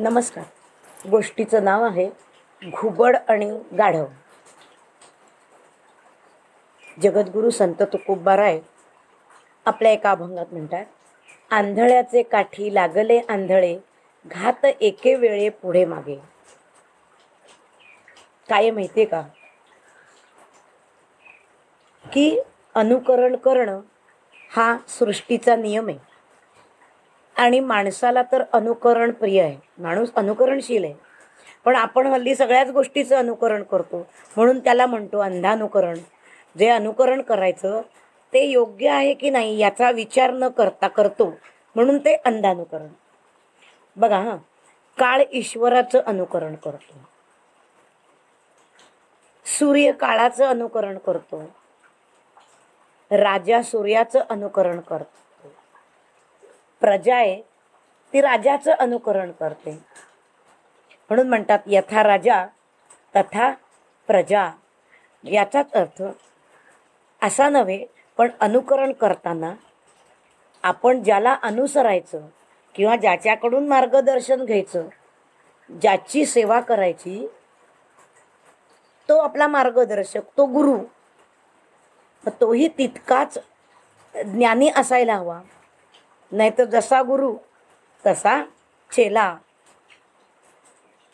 नमस्कार. गोष्टीचं नाव आहे घुबड आणि गाढव. जगद्गुरू संत तुकोबाराय आपल्या एका अभंगात म्हणतात आंधळ्याचे काठी लागले आंधळे घात एके वेळे पुढे मागे. काय माहितीये का? की अनुकरण करणं हा सृष्टीचा नियम आहे. आणि माणसाला तर अनुकरण प्रिय आहे. माणूस अनुकरणशील आहे. पण आपण हल्ली सगळ्याच गोष्टीचं अनुकरण करतो. म्हणून त्याला म्हणतो अंधानुकरण. जे अनुकरण करायचं ते योग्य आहे की नाही याचा विचार न करता करतो. म्हणून ते अंधानुकरण. बघा हां. काळ ईश्वराचं अनुकरण करतो. सूर्य काळाचं अनुकरण करतो. राजा सूर्याचं अनुकरण करतो. प्रजा आहे ती राजाचं अनुकरण करते. म्हणून म्हणतात यथा राजा तथा प्रजा. याचाच अर्थ असा नव्हे पण अनुकरण करताना आपण ज्याला अनुसरायचं किंवा ज्याच्याकडून मार्गदर्शन घ्यायचं ज्याची सेवा करायची तो आपला मार्गदर्शक तो गुरु तोही तितकाच ज्ञानी असायला हवा. नाहीतर जसा गुरु तसा चेला.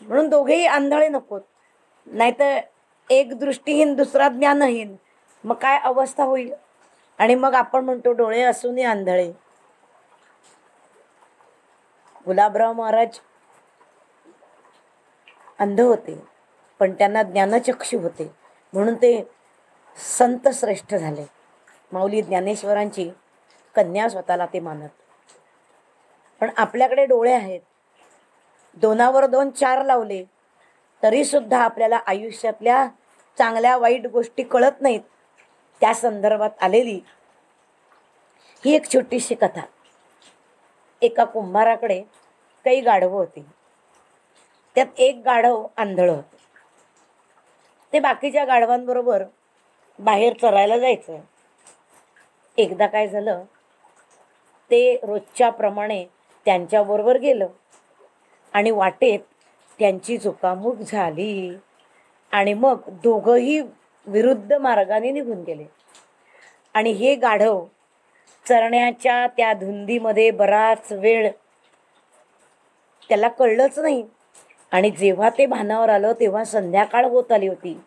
म्हणून दोघेही आंधळे नकोत. नाहीतर एक दृष्टीहीन दुसरा ज्ञानहीन. मग काय अवस्था होईल? आणि मग आपण म्हणतो डोळे असूनही आंधळे. गुलाबराव महाराज अंध होते पण त्यांना ज्ञानचक्षु होते. म्हणून ते संत श्रेष्ठ झाले. माऊली ज्ञानेश्वरांची कन्या स्वतःला ते मानत. पण आपल्याकडे डोळे आहेत. दोनावर दोन चार लावले तरी सुद्धा आपल्याला आयुष्यातल्या चांगल्या वाईट गोष्टी कळत नाहीत. त्या संदर्भात आलेली ही एक छोटीशी कथा. एका कुंभाराकडे काही गाढवं होती. त्यात एक गाढव आंधळ होतं. ते बाकीच्या गाढवांबरोबर बाहेर चरायला जायचं. एकदा काय झालं ते रोजच्या प्रमाणे त्यांच्याबरोबर गेलं. आणि वाटेत त्यांची चुकामूक झाली. आणि मग दोघंही विरुद्ध मार्गाने निघून गेले. आणि हे गाढव चरण्याच्या त्या धुंदीमध्ये बराच वेळ त्याला कळलंच नाही. आणि जेव्हा ते भानावर आलं तेव्हा संध्याकाळ होत आली होती.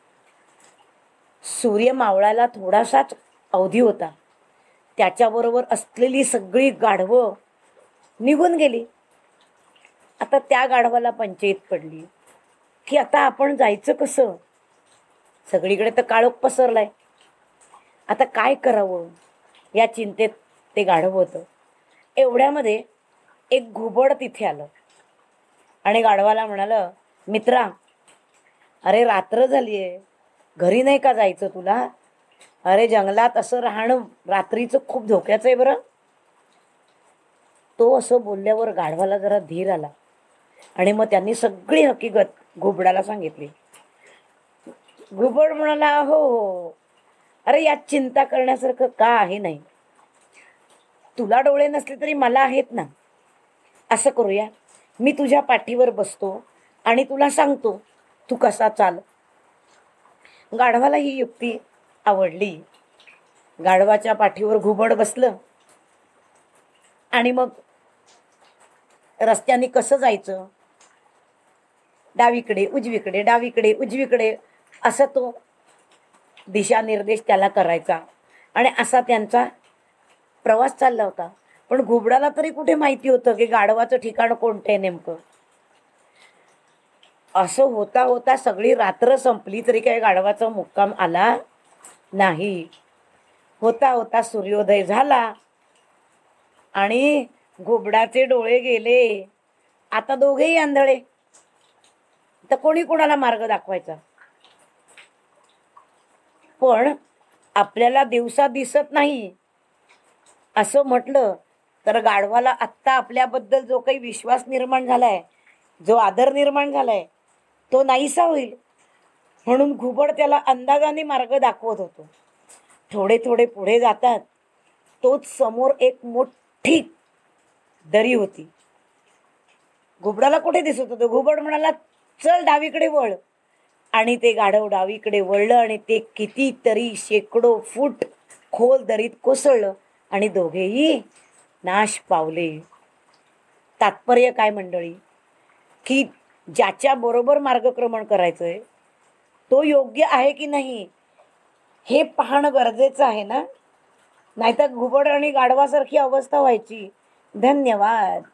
सूर्य मावळायला थोडासाच अवधी होता. त्याच्याबरोबर असलेली सगळी गाढवं निघून गेली. आता त्या गाढवाला पंचायत पडली. की आता आपण जायचं कसं? सगळीकडे तर काळोख पसरलाय. आता काय करावं? या चिंतेत ते गाढव होतं. एवढ्यामध्ये एक घुबड तिथे आलं. आणि गाढवाला म्हणालं मित्रा अरे रात्र झाली आहे घरी नाही का जायचं तुला? अरे जंगलात असं राहणं रात्रीचं खूप धोक्याचं आहे बरं. तो असं बोलल्यावर गाढवाला जरा धीर आला. आणि मग त्यांनी सगळी हकीकत घुबडाला सांगितली. घुबड म्हणाला हो, हो हो अरे यात चिंता करण्यासारखं का आहे नाही? तुला डोळे नसले तरी मला आहेत ना? असं करूया. मी तुझ्या पाठीवर बसतो आणि तुला सांगतो तू कसा चाल. गाढवाला ही युक्ती आवडली. गाढवाच्या पाठीवर घुबड बसलं. आणि मग रस्त्याने कसं जायचं? डावीकडे उजवीकडे डावीकडे उजवीकडे असं तो दिशानिर्देश त्याला करायचा. आणि असा त्यांचा प्रवास चालला होता. पण घुबडाला तरी कुठे माहिती होतं की गाढवाचं ठिकाण कोणतं आहे नेमकं? असं होता होता सगळी रात्र संपली तरी काही गाढवाचा मुक्काम आला नाही. होता होता सूर्योदय झाला. आणि घुबडाचे डोळे गेले. आता दोघेही आंधळे. तर कोणी कोणाला मार्ग दाखवायचा? पण आपल्याला दिवसा दिसत नाही. असं म्हटलं तर गाढवाला आत्ता आपल्याबद्दल जो काही विश्वास निर्माण झालाय जो आदर निर्माण झालाय तो नाहीसा होईल. म्हणून घुबड त्याला अंदाजाने मार्ग दाखवत होतो. थोडे थोडे पुढे जातात. तोच समोर एक मोठी दरी होती. घुबडाला कुठे दिसत होतं? घुबड म्हणाला चल डावीकडे वळ. आणि ते गाढव डावीकडे वळलं आणि ते कितीतरी शेकडो फूट खोल दरीत कोसळलं आणि दोघेही नाश पावले. तात्पर्य काय मंडळी? की ज्याच्या बरोबर मार्गक्रमण करायचंय तो योग्य आहे की नाही हे पाहणं गरजेचं आहे ना? नाहीतर घुबड आणि गाढवासारखी अवस्था व्हायची. धन्यवाद.